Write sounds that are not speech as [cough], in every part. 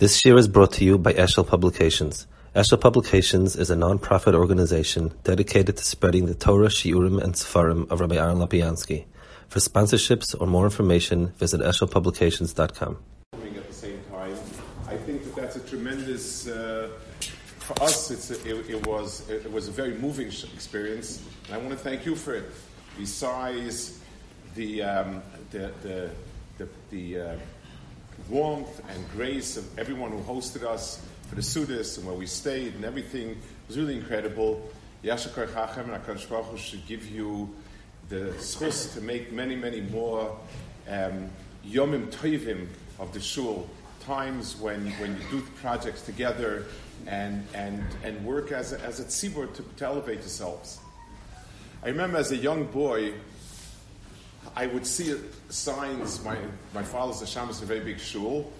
This year is brought to you by Eshel Publications. Eshel Publications is a non-profit organization dedicated to spreading the Torah, Shiurim, and Sefarim of Rabbi Aaron Lopiansky. For sponsorships or more information, visit eshelpublications.com. At the same time, I think that that's a tremendous. Uh, for us, it's a, it, it, was it was a very moving experience, and I want to thank you for it. Besides the um, the the the, the uh, warmth and grace of everyone who hosted us for the Sudis and where we stayed and everything was really incredible. Yashakar Chachem and HaKadosh Baruch should give you the schus to make many, many more um, yomim toivim of the shul, times when, when you do projects together and, and, and work as a, as a tzibur to, to elevate yourselves. I remember as a young boy, I would see signs. My, my father's a shamus, a very big shul,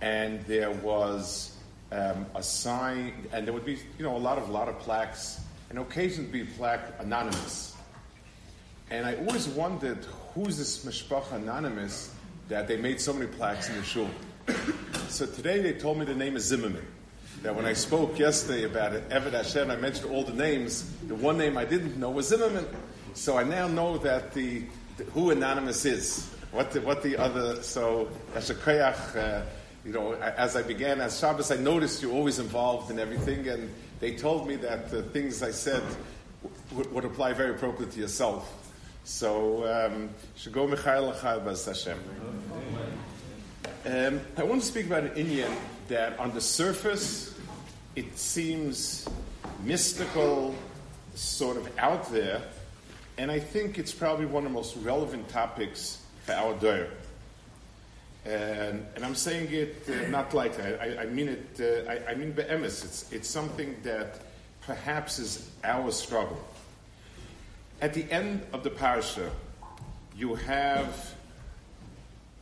and there was um, a sign, and there would be, you know, a lot of lot of plaques, and occasionally be plaque anonymous. And I always wondered who's this mishpach anonymous that they made so many plaques in the shul. [coughs] so today they told me the name is Zimmerman. That when I spoke yesterday about it, Eved Hashem, I mentioned all the names. The one name I didn't know was Zimmerman. So I now know that the who anonymous is, what the, what the other. So as a koyach, uh, you know, as I began as Shabbos, I noticed you're always involved in everything, and they told me that the things I said w- would apply very appropriately to yourself. So, um, Shago Michael Lachal Hashem. Um, I want to speak about an inyan that on the surface it seems mystical, sort of out there, and I think it's probably one of the most relevant topics for our day. And, and I'm saying it uh, not lightly. I, I, mean it. Uh, I, I, mean be'emes. It's it's something that perhaps is our struggle. At the end of the parasha, you have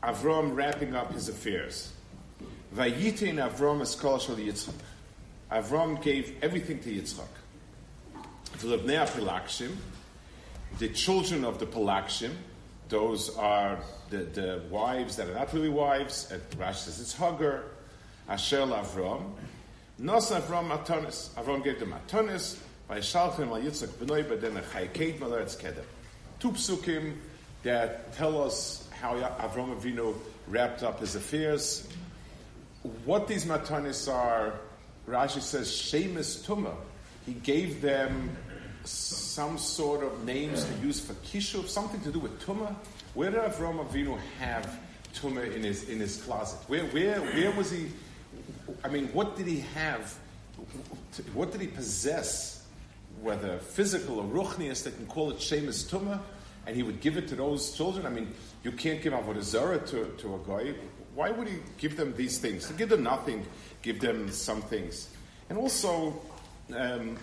Avram wrapping up his affairs. Vayitin Avram eskol shel Yitzchak. Avram gave everything to Yitzchak. The children of the Palakshim, those are the, the wives that are not really wives. At Rashi says it's Hagar, Asher Avram. Nos Avram Atonis. Avram gave them Atonis. Vayishalchem al Yitzchak b'noi b'den Chaykeit malaretz kedem. Two psukim that tell us how Avram Avinu wrapped up his affairs. What these matanis are, Rashi says, Shemus Tumah. He gave them some sort of names to use for kishuv, something to do with tumah. Where did Avram Avinu have tumah in his in his closet? Where where where was he? I mean, what did he have? What did he possess? Whether physical or ruchnius, they can call it shemus tumah, and he would give it to those children. I mean, you can't give avodah zarah to to a guy. Why would he give them these things? To give them nothing, give them some things, and also. Um,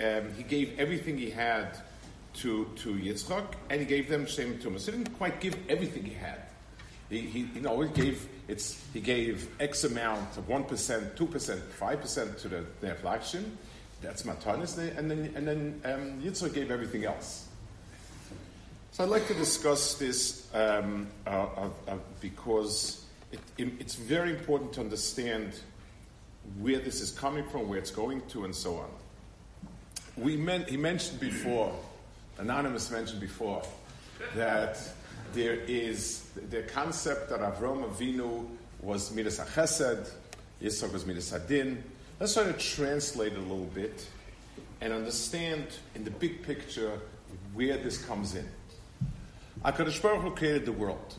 um, he gave everything he had to, to Yitzchak, and he gave them Shem Tumas. So he didn't quite give everything he had. He, he you know, he gave, it's, he gave X amount of 1%, 2%, 5% to the, inflation. That's Matanis. And then, and then um, Yitzchak gave everything else. So I'd like to discuss this um, uh, uh, uh, because it, it, it's very important to understand where this is coming from, where it's going to, and so on we meant, he mentioned before, Anonymous mentioned before, that there is the concept that Avram Avinu was Midas HaChesed, Yitzchak was Midas HaDin. Let's try to translate a little bit and understand in the big picture where this comes in. HaKadosh Baruch Hu created the world.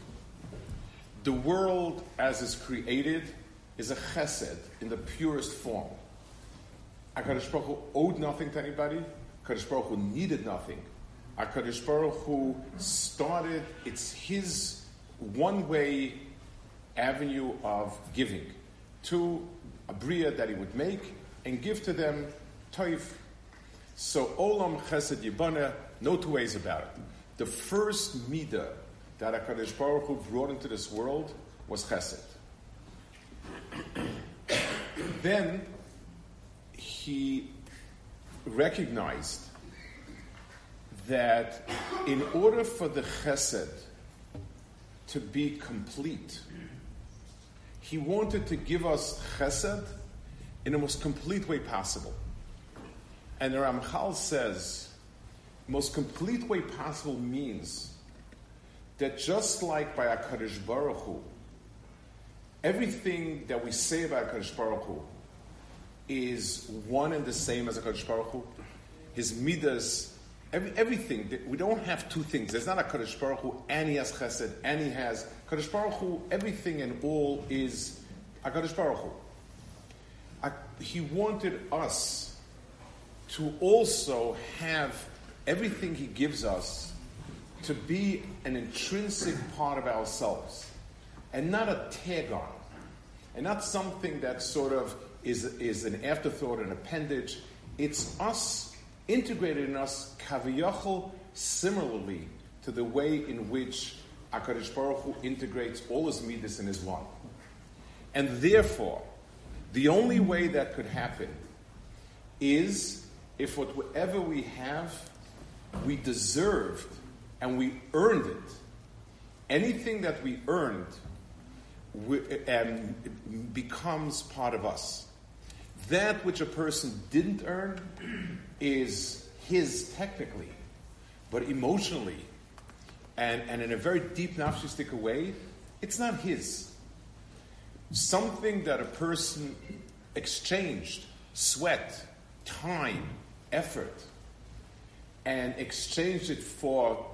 The world as is created is a chesed in the purest form. HaKadosh Baruch Hu owed nothing to anybody. HaKadosh Baruch Hu needed nothing. HaKadosh Baruch Hu started, it's his one-way avenue of giving to a bria that he would make and give to them toif. So olam chesed yibana, no two ways about it. The first midah that HaKadosh Baruch Hu brought into this world was chesed. [coughs] then he recognized that in order for the chesed to be complete, He wanted to give us chesed in the most complete way possible. And the Ramchal says, most complete way possible means that just like by HaKadosh Baruch Hu, everything that we say about HaKadosh Baruch Hu is one and the same as HaKadosh Baruch Hu. His midas, every, everything. We don't have two things. There's not a Kadosh Baruch Hu and he has Chesed and he has Kadosh Baruch Hu. Everything and all is a Kadosh Baruch Hu. he wanted us to also have everything he gives us to be an intrinsic part of ourselves and not a tag on and not something that sort of is, is an afterthought, an appendage. It's us integrated in us, kaviyachol, similarly to the way in which HaKadosh Baruch Hu integrates all his midas in his one. And therefore, the only way that could happen is if whatever we have, we deserved and we earned it. Anything that we earned um, becomes part of us. That which a person didn't earn is his technically, but emotionally and, and in a very deep nafshistic way, it's not his. Something that a person exchanged, sweat, time, effort, and exchanged it for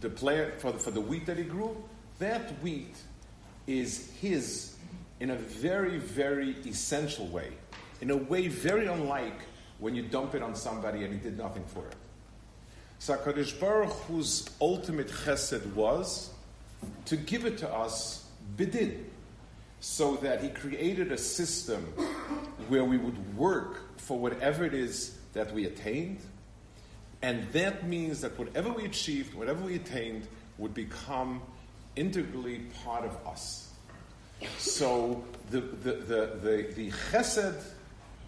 the plant, for the, for the wheat that he grew, that wheat is his in a very, very essential way in a way very unlike when you dump it on somebody and he did nothing for it. So HaKadosh Baruch Hu's ultimate chesed was to give it to us bidin, so that he created a system where we would work for whatever it is that we attained, and that means that whatever we achieved, whatever we attained, would become integrally part of us. So the, the, the, the, the chesed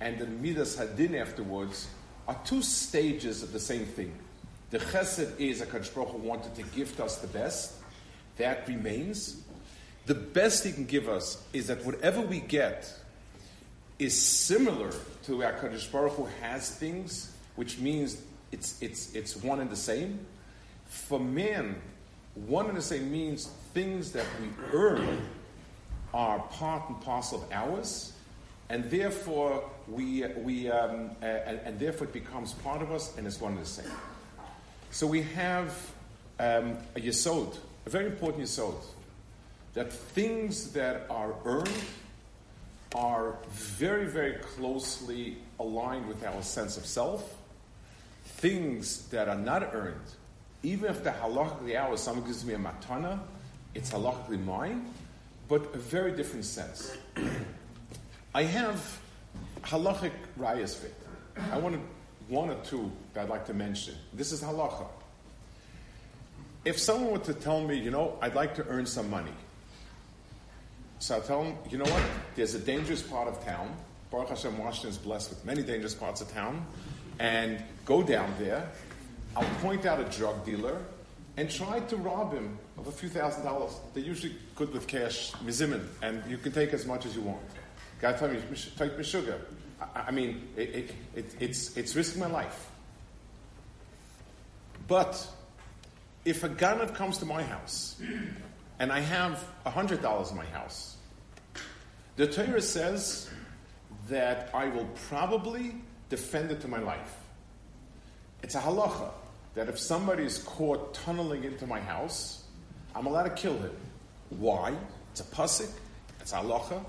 and the Midas Hadin afterwards are two stages of the same thing. The Chesed is a Baruch wanted to gift us the best. That remains. The best He can give us is that whatever we get is similar to where Kadosh Baruch Hu has things, which means it's, it's, it's one and the same. For man, one and the same means things that we earn are part and parcel of ours, and therefore we, we um, and, and, therefore it becomes part of us and it's one and the same. So we have um, a yesod, a very important yesod, that things that are earned are very, very closely aligned with our sense of self. Things that are not earned, even if the halachically ours, someone gives me a matana, it's halachically mine, but a very different sense. [clears throat] I have halachic rayas fit. I wanted one or two that I'd like to mention. This is halacha. If someone were to tell me, you know, I'd like to earn some money, so I tell them, you know what? There's a dangerous part of town. Baruch Hashem, Washington is blessed with many dangerous parts of town. And go down there. I'll point out a drug dealer and try to rob him of a few thousand dollars. They're usually good with cash, mizimin, and you can take as much as you want. Guy told me, to take sugar. I, I mean, it, it, it, it's, it's risking my life. But if a ganav comes to my house and I have $100 in my house, the Torah says that I will probably defend it to my life. It's a halacha that if somebody is caught tunneling into my house, I'm allowed to kill him. Why? It's a pasuk, it's a halacha,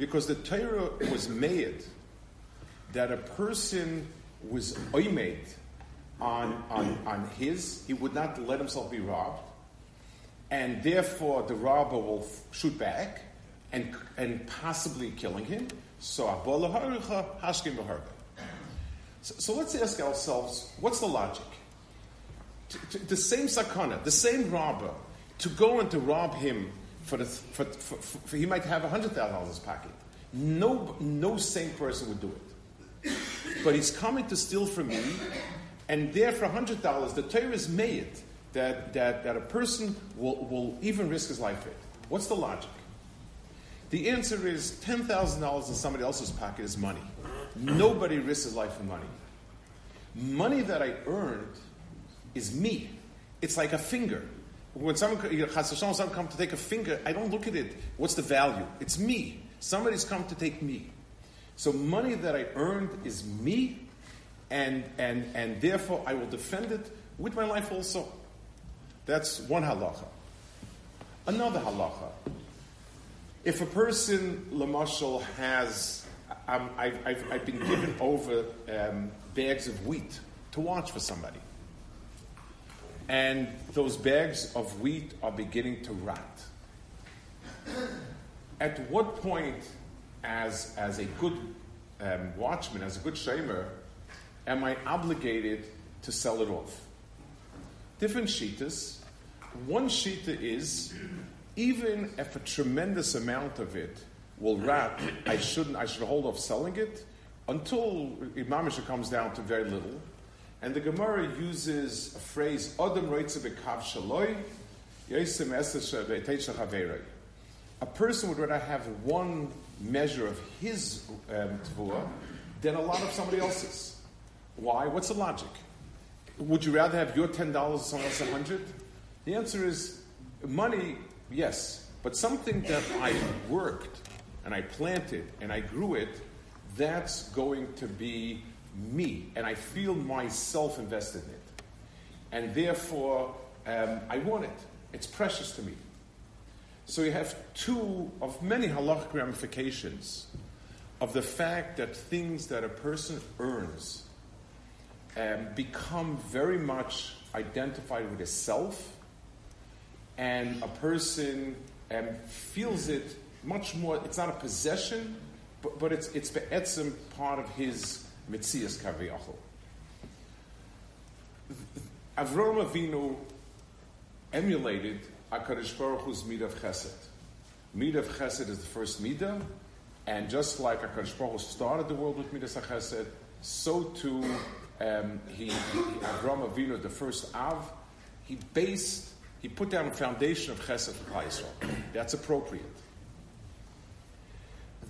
because the Torah was made that a person was oimed on, on, on his, he would not let himself be robbed, and therefore the robber will shoot back and, and possibly killing him. So, so, so let's ask ourselves what's the logic? the same sakana, the same robber, to go and to rob him for the, for, for, for, he might have $100,000 in his pocket. No, no sane person would do it. But he's coming to steal from me, and there for $100, the Torah is made that, that, that a person will, will even risk his life for it. What's the logic? The answer is $10,000 in somebody else's pocket is money. Nobody risks his life for money. Money that I earned is me. It's like a finger. When someone, someone come to take a finger, I don't look at it. What's the value? It's me. Somebody's come to take me. So money that I earned is me, and, and, and therefore I will defend it with my life also. That's one halacha. Another halacha. If a person, Lamashal, has, um, I've, I've, I've, been given over um, bags of wheat to watch for somebody. And those bags of wheat are beginning to rot. At what point, as, as a good um, watchman, as a good shamer, am I obligated to sell it off? Different shitas. One shita is even if a tremendous amount of it will rot, I shouldn't. I should hold off selling it until Imamisha comes down to very little. And the Gemara uses a phrase, Adam bekav shaloi, a person would rather have one measure of his um, tvua than a lot of somebody else's. Why? What's the logic? Would you rather have your $10 or someone else 100 The answer is money, yes. But something that I worked and I planted and I grew it, that's going to be me. And I feel myself invested in it. And therefore, um, I want it. It's precious to me. So you have two of many halachic ramifications of the fact that things that a person earns um, become very much identified with a self, and a person um, feels it much more. It's not a possession, but, but it's it's be'etzim part of his mitzias kaviyachol. Avram Avinu emulated HaKadosh Baruch Hu's Midah of Chesed. Midah of Chesed is the first Midah, and just like HaKadosh Baruch Hu started the world with Midah Chesed, so too um, he, he, Avram Avinu, the first Av, he based, he put down a foundation of Chesed for Israel. That's appropriate.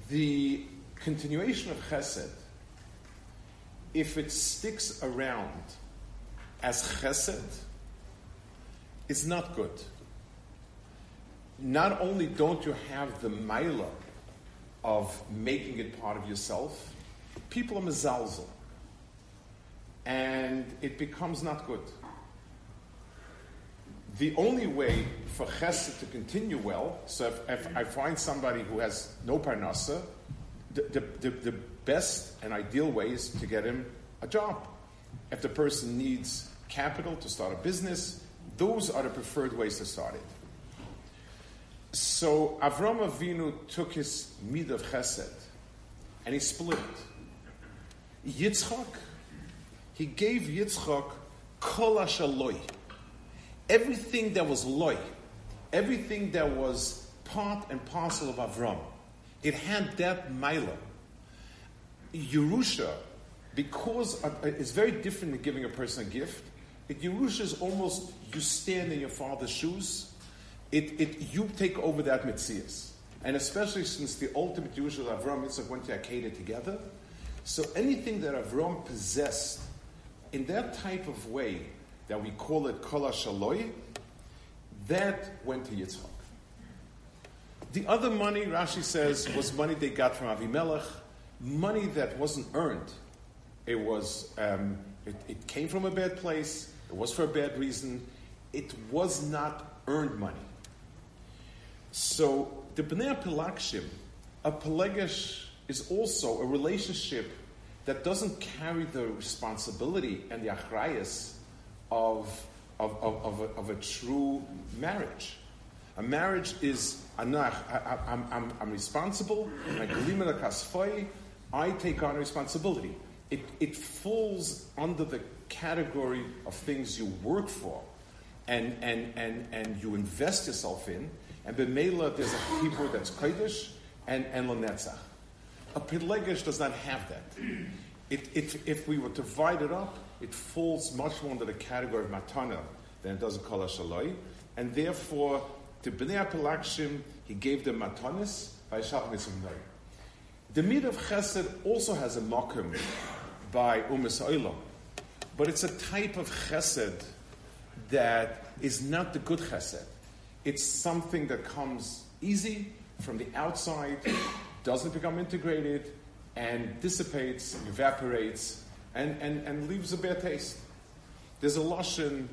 The continuation of Chesed, if it sticks around as Chesed, is not good not only don't you have the mila of making it part of yourself, people are mezalzel. And it becomes not good. The only way for chesed to continue well, so if, if I find somebody who has no parnasa, the, the, the best and ideal way is to get him a job. If the person needs capital to start a business, those are the preferred ways to start it. So Avram Avinu took his mid of chesed and he split it. Yitzchak, he gave Yitzchak kol ashaloi. Everything that was loy, everything that was part and parcel of Avram, it had that mila. Yerusha, because it's very different than giving a person a gift. It, Yerusha is almost you stand in your father's shoes it, it, you take over that mitzias. And especially since the ultimate Jewish of Avram Yitzchak went to Akedah together, so anything that Avram possessed in that type of way that we call it Kol Shaloi, that went to Yitzchak. The other money, Rashi says, was money they got from Avimelech, money that wasn't earned. It was, um, it, it came from a bad place. It was for a bad reason. It was not earned money. So the Bnei Pelakshim, a Pelegish is also a relationship that doesn't carry the responsibility and the achrayas of, of, of, of, a, of a true marriage. A marriage is anach, I, am I'm, I'm responsible, I take on responsibility. It, it falls under the category of things you work for and, and, and, and you invest yourself in, and B'meila, there's a Hebrew that's Kodesh and, and Lanetzach. A Pelegish does not have that. It, it, if we were to divide it up, it falls much more under the category of Matana than it does a Kol And therefore, to Bnei Apelakshim, he gave them Matanis, by Shachar Nitzim Noy. The Mid of Chesed also has a mokum by Umas Oilam, but it's a type of Chesed that is not the good Chesed. It's something that comes easy from the outside, doesn't become integrated, and dissipates, evaporates, and, and, and leaves a bad taste. There's a Lashon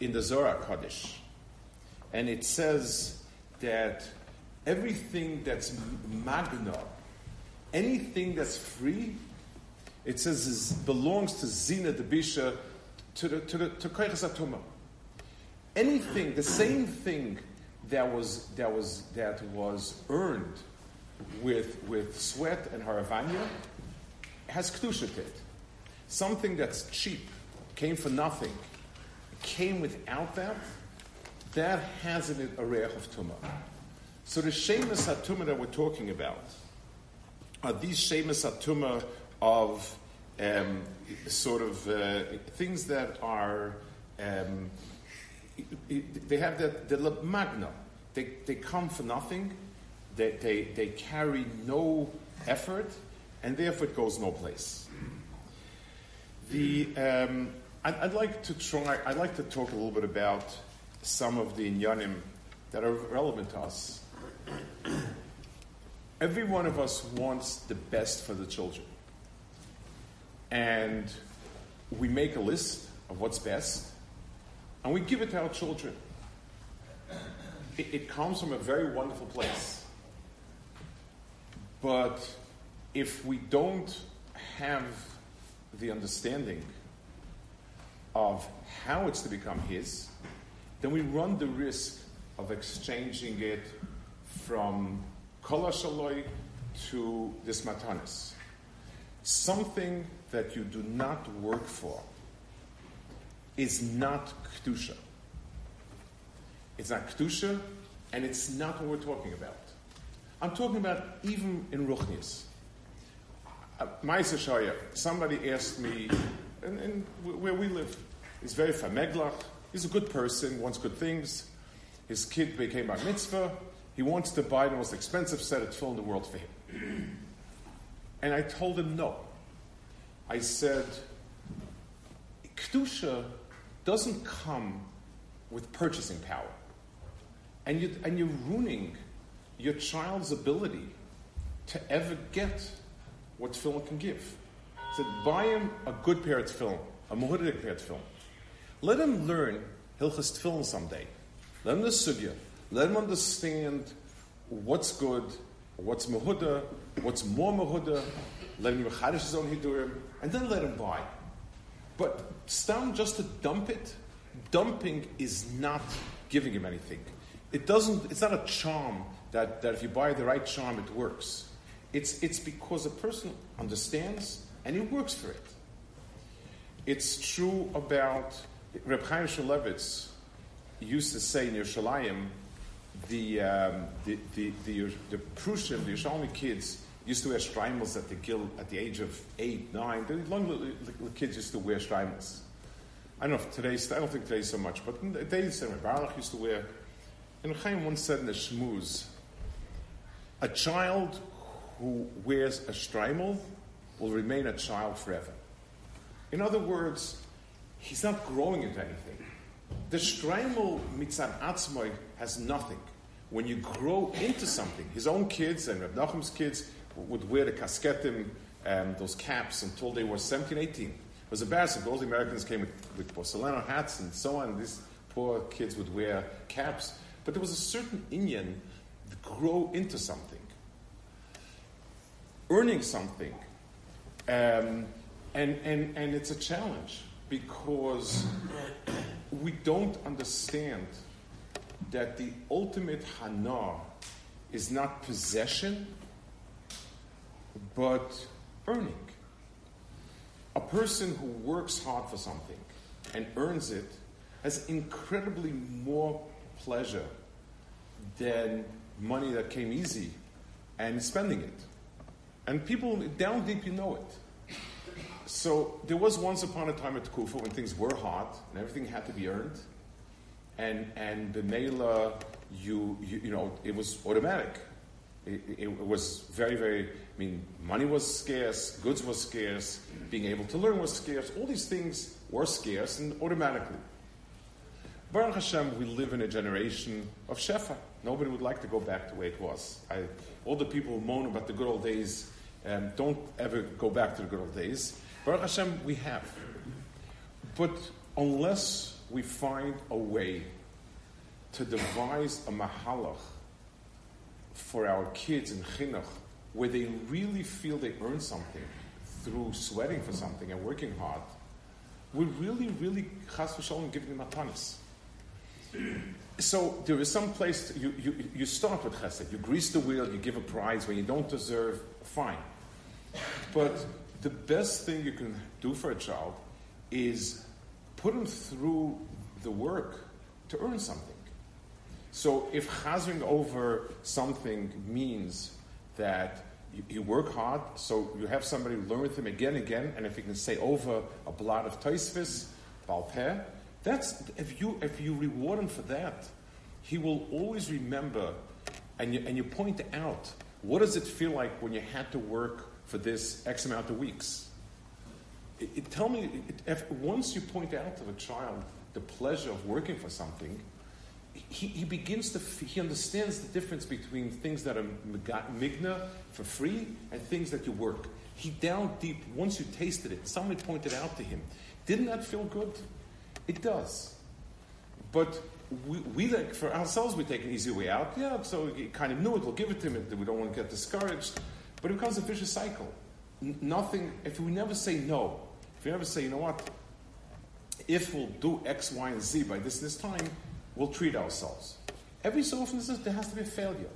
in the Zohar Kaddish, and it says that everything that's magna, anything that's free, it says is, belongs to Zina the Bisha, to the to the to. Anything, the same thing that was that was that was earned with with sweat and haravanya has kedusha to it. Something that's cheap came for nothing, came without that. That has in it a reich of tumah. So the shemus atuma that we're talking about are these shemus atuma of um, sort of uh, things that are um, they have the, the magna. They, they come for nothing. They, they, they carry no effort, and therefore it goes no place. The, um, I'd, I'd, like to try, I'd like to talk a little bit about some of the inyanim that are relevant to us. Every one of us wants the best for the children. And we make a list of what's best, and we give it to our children. It, it comes from a very wonderful place. But if we don't have the understanding of how it's to become His, then we run the risk of exchanging it from kol to this matanis. Something that you do not work for is not Kedusha. It's not Kedusha, and it's not what we're talking about. I'm talking about even in Ruchnius. Uh, Maisa Shaya, somebody asked me, and, and where we live, he's very fameglach, he's a good person, wants good things. His kid became a mitzvah. He wants to buy the most expensive set of tefillin in the world for him. [clears throat] And I told him no. I said, Kedusha doesn't come with purchasing power. And, you, and you're ruining your child's ability to ever get what film can give. So buy him a good pair of film, a Muhudic pair of film. Let him learn Hilchas Tefillin someday. Let him the sugya. Let him understand what's good, what's Mahuda, what's more Mahuda. Let him Mechadish his own Hidurim, and then let him buy. But stam just to dump it, dumping is not giving him anything. It doesn't, it's not a charm that, that if you buy the right charm, it works. It's, it's because a person understands and he works for it. It's true about Reb Chaim Shmulevitz used to say in Yerushalayim, the, um, the, the, the, the Prussian, the Yerushalmi kids, used to wear streimels at the guild at the age of eight, nine. The long little, little kids used to wear streimels. I don't know if today's, I don't think today so much, but in the days when Baruch used to wear, and Chaim once said in the Shmuz, a child who wears a streimel will remain a child forever. In other words, he's not growing into anything. The streimel mitzad atzmoy has nothing. When you grow into something, his own kids and Reb Nachum's kids, would wear the casquetim, um, those caps, until they were 17, 18. It was embarrassing. All the Americans came with, with porcelana hats and so on. These poor kids would wear caps. But there was a certain inyan that grow into something, earning something. Um, and, and, and it's a challenge because we don't understand that the ultimate hana is not possession, but earning. A person who works hard for something and earns it has incredibly more pleasure than money that came easy and spending it. And people down deep, you know it. So there was once upon a time at Kufa when things were hot and everything had to be earned, and and the Mela, you, you you know, it was automatic. It, it, was very, very, I mean, money was scarce, goods was scarce, being able to learn was scarce. All these things were scarce and automatically. Baruch Hashem, we live in a generation of Shefa. Nobody would like to go back to the way it was. I, all the people who moan about the good old days um, don't ever go back to the good old days. Baruch Hashem, we have. But unless we find a way to devise a mahalach for our kids in chinuch, where they really feel they earn something through sweating for something and working hard, we're really, really chas v'shalom giving them matanis. So there is some place you, you, you start with chesed. You grease the wheel, you give a prize when you don't deserve, fine. But the best thing you can do for a child is put him through the work to earn something. So if chazing over something means that you, you, work hard, so you have somebody learn with him again and again, and if you can say over a blot of Taisvis, Balpeh, that's if you if you reward him for that, he will always remember and you and you point out what does it feel like when you had to work for this X amount of weeks? It, it, tell me, it, if, once you point out to the child the pleasure of working for something, he, he begins to, he understands the difference between things that are migna for free and things that you work. He down deep, once you tasted it, somebody pointed out to him, didn't that feel good? It does. But we, we like, for ourselves, we take an easy way out. Yeah, so you kind of knew it, we'll give it to him, we don't want to get discouraged. But it becomes a vicious cycle. N- nothing, if we never say no, if we never say, you know what, if we'll do X, Y, and Z by this this time, we'll treat ourselves. Every so often there has to be a failure.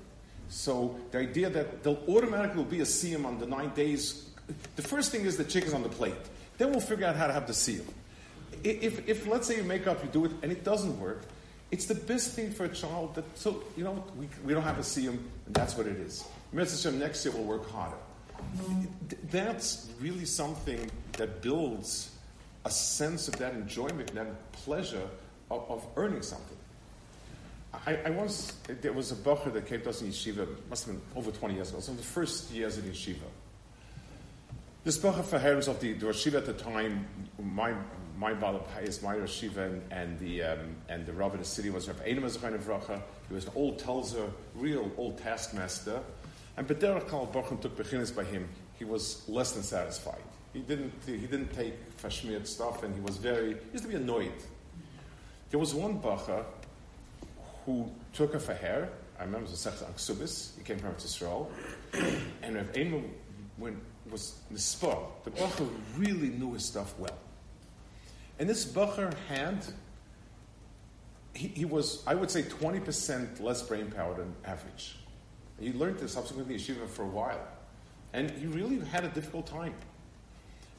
So the idea that there'll automatically be a siyum on the nine days, the first thing is the chicken's on the plate. Then we'll figure out how to have the siyum. If, if, let's say you make up, you do it, and it doesn't work, it's the best thing for a child that, so, you know, we, we don't have a siyum, and that's what it is. Next year we'll work harder. That's really something that builds a sense of that enjoyment, that pleasure of, of earning something. I, I, once, there was a bacher that came to us in yeshiva, must have been over 20 years ago, so the first years in yeshiva. This bacher for himself, the, the yeshiva at the time, my my Balapayas, my Rashiva, and, and, the um, and the Rav of the city was Rav Einem Vracha. He was an old Telzer, real old taskmaster. And Bederach Kal Bochum took beginners by him. He was less than satisfied. He didn't, he didn't take Fashmirt stuff, and he was very, he used to be annoyed. There was one Bacha who took her for hair. I remember it was Sech Aksubis. He came from Israel. and Rav Einem was Nispah. The Bacha really knew his stuff well. And this Bacher had, he, he, was, I would say, 20% less brain power than average. He learned this subsequently yeshiva for a while. And he really had a difficult time.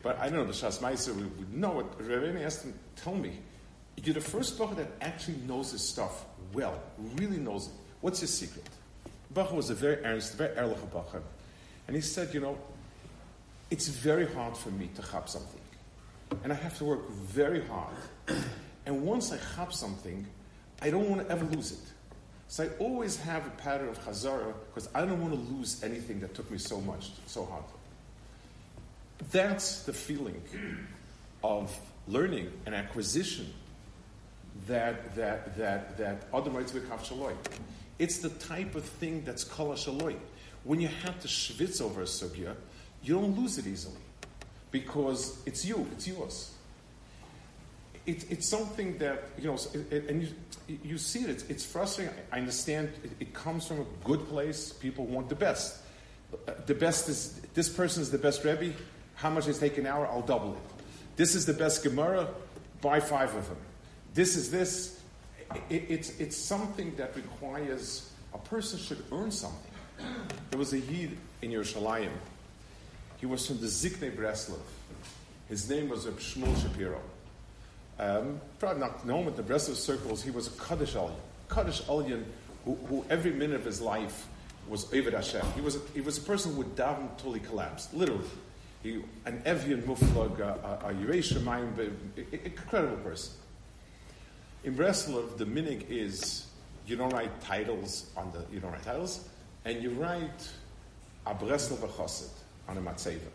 But I don't know, the Shas Meiser would know it. Rebbeinu asked him, tell me, you're the first Bacher that actually knows this stuff well, really knows it. What's your secret? Bacher was a very earnest, very erlich Bacher. And he said, you know, it's very hard for me to chop something. And I have to work very hard. [coughs] And once I have something, I don't want to ever lose it. So I always have a pattern of chazara because I don't want to lose anything that took me so much, so hard. That's the feeling of learning and acquisition that that that that Adam Shaloi. It's the type of thing that's kol shaloi. When you have to schwitz over a sugya, you don't lose it easily because it's you, it's yours. It, it's something that, you know, and you, you see it, it's, it's frustrating. I understand it, it, comes from a good place. People want the best. The best is, this person is the best Rebbe. How much is take an hour? I'll double it. This is the best Gemara. Buy five of them. This is this. it's, it's something that requires a person should earn something. There was a Yid in Yerushalayim he was from the Zikne Breslov. His name was Shmuel Shapiro. Um, probably not known in the Breslov circles. He was a Kaddish Alyan. Kaddish Alyan who, who, every minute of his life was Eved Hashem. He was a, he was a person who would daven until he collapsed, literally. He, an Evian Muflag, a, a, a incredible person. In Breslov, the minig is you don't write titles on the you don't write titles. and you write a Breslev Chassid on a Matzeva.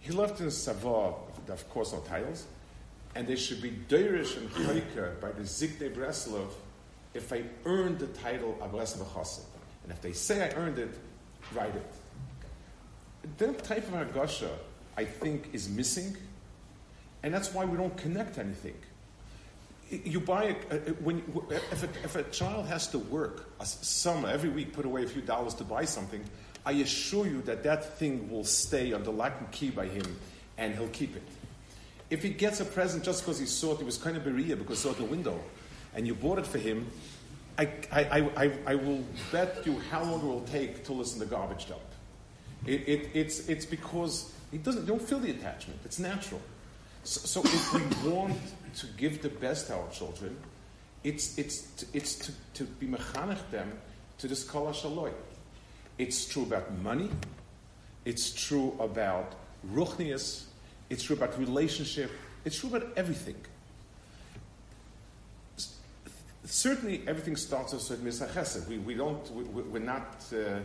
He left in Savoy, of course, no titles, and they should be Deirish and Chayker by the Zigde Breslov if I earned the title of Breslev Chassid. And if they say I earned it, write it. That type of Hagasha, I think, is missing, and that's why we don't connect anything. You buy a, when if a, if a child has to work a summer every week, put away a few dollars to buy something. I assure you that that thing will stay under lock and key by him, and he'll keep it. If he gets a present just because he saw it, he was kind of berea because he saw it the window, and you bought it for him, I, I, I, I will bet you how long it will take to listen to garbage dump. It, it, it's, it's because he doesn't, don't feel the attachment. It's natural. So, so if we want to give the best to our children, it's, it's, to, it's to, to be mechanech them to this kol shaloi. It's true about money. It's true about ruchnius. It's true about relationship. It's true about everything. Certainly, everything starts with misachesed. We, we don't, we, we're not, uh,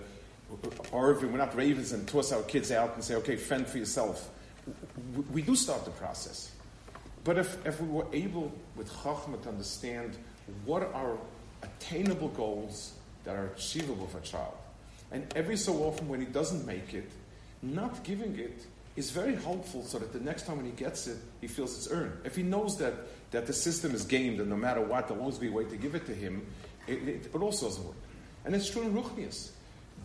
or if we're not ravens and toss our kids out and say, okay, fend for yourself. We, do start the process. But if, if we were able with Chachma to understand what are attainable goals that are achievable for a child, and every so often when he doesn't make it, not giving it is very helpful so that the next time when he gets it, he feels it's earned. If he knows that, that the system is gamed and no matter what, there'll always be a way to give it to him, it, it, it also doesn't work. And it's true in Ruchnias.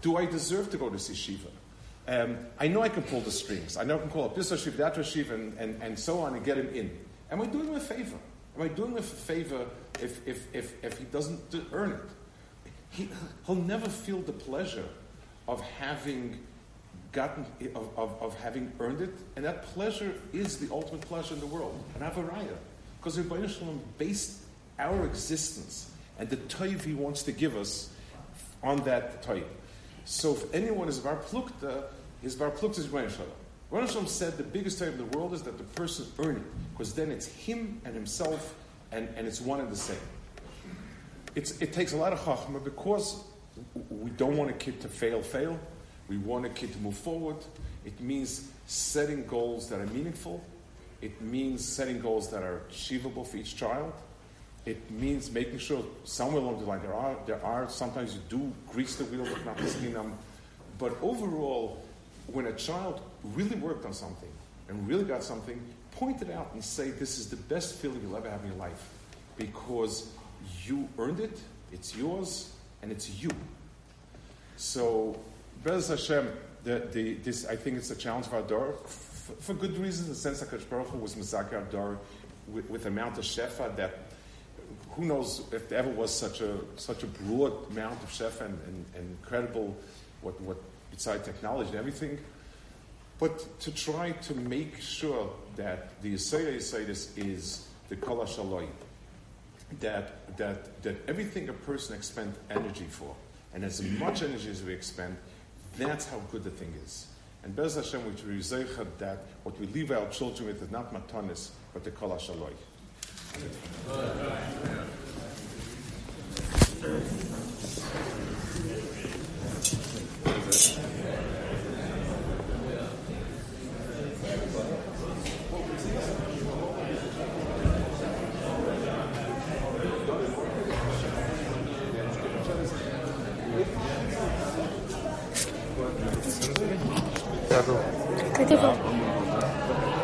Do I deserve to go to see Shiva? Um, I know I can pull the strings. I know I can call up this Shiva, that Shiva, and, and, and so on and get him in. Am I doing him a favor? Am I doing him a favor if, if, if, if he doesn't earn it? He, he'll never feel the pleasure of having gotten, of, of, of, having earned it, and that pleasure is the ultimate pleasure in the world, an avaraya. Because Rebbeinu Shalom based our existence and the toiv he wants to give us on that toiv. So if anyone is bar plukta, his bar plukta is Rebbeinu Shalom. Shalom said the biggest toiv in the world is that the person earn it, because then it's him and himself, and, and it's one and the same. It's, it takes a lot of chachma because we don't want a kid to fail, fail. We want a kid to move forward. It means setting goals that are meaningful. It means setting goals that are achievable for each child. It means making sure somewhere along the line there are there are sometimes you do grease the wheel but not them. But overall, when a child really worked on something and really got something, point it out and say this is the best feeling you'll ever have in your life because you earned it, it's yours, and it's you. So, Bez Hashem, the, the, this, I think it's a challenge for our door for, for good reasons. The sense that Baruch was Mazaka door with, with amount of Shefa that who knows if there ever was such a such a broad amount of chef and, and, and incredible what, what beside technology and everything. But to try to make sure that the Yisrael Yisraelis is the Kala Shaloi, that, that, that everything a person expends energy for, and as much energy as we expend, that's how good the thing is. And Bez Hashem, which we that what we leave our children with is not matanis, but the kol shaloi.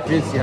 Good, yeah.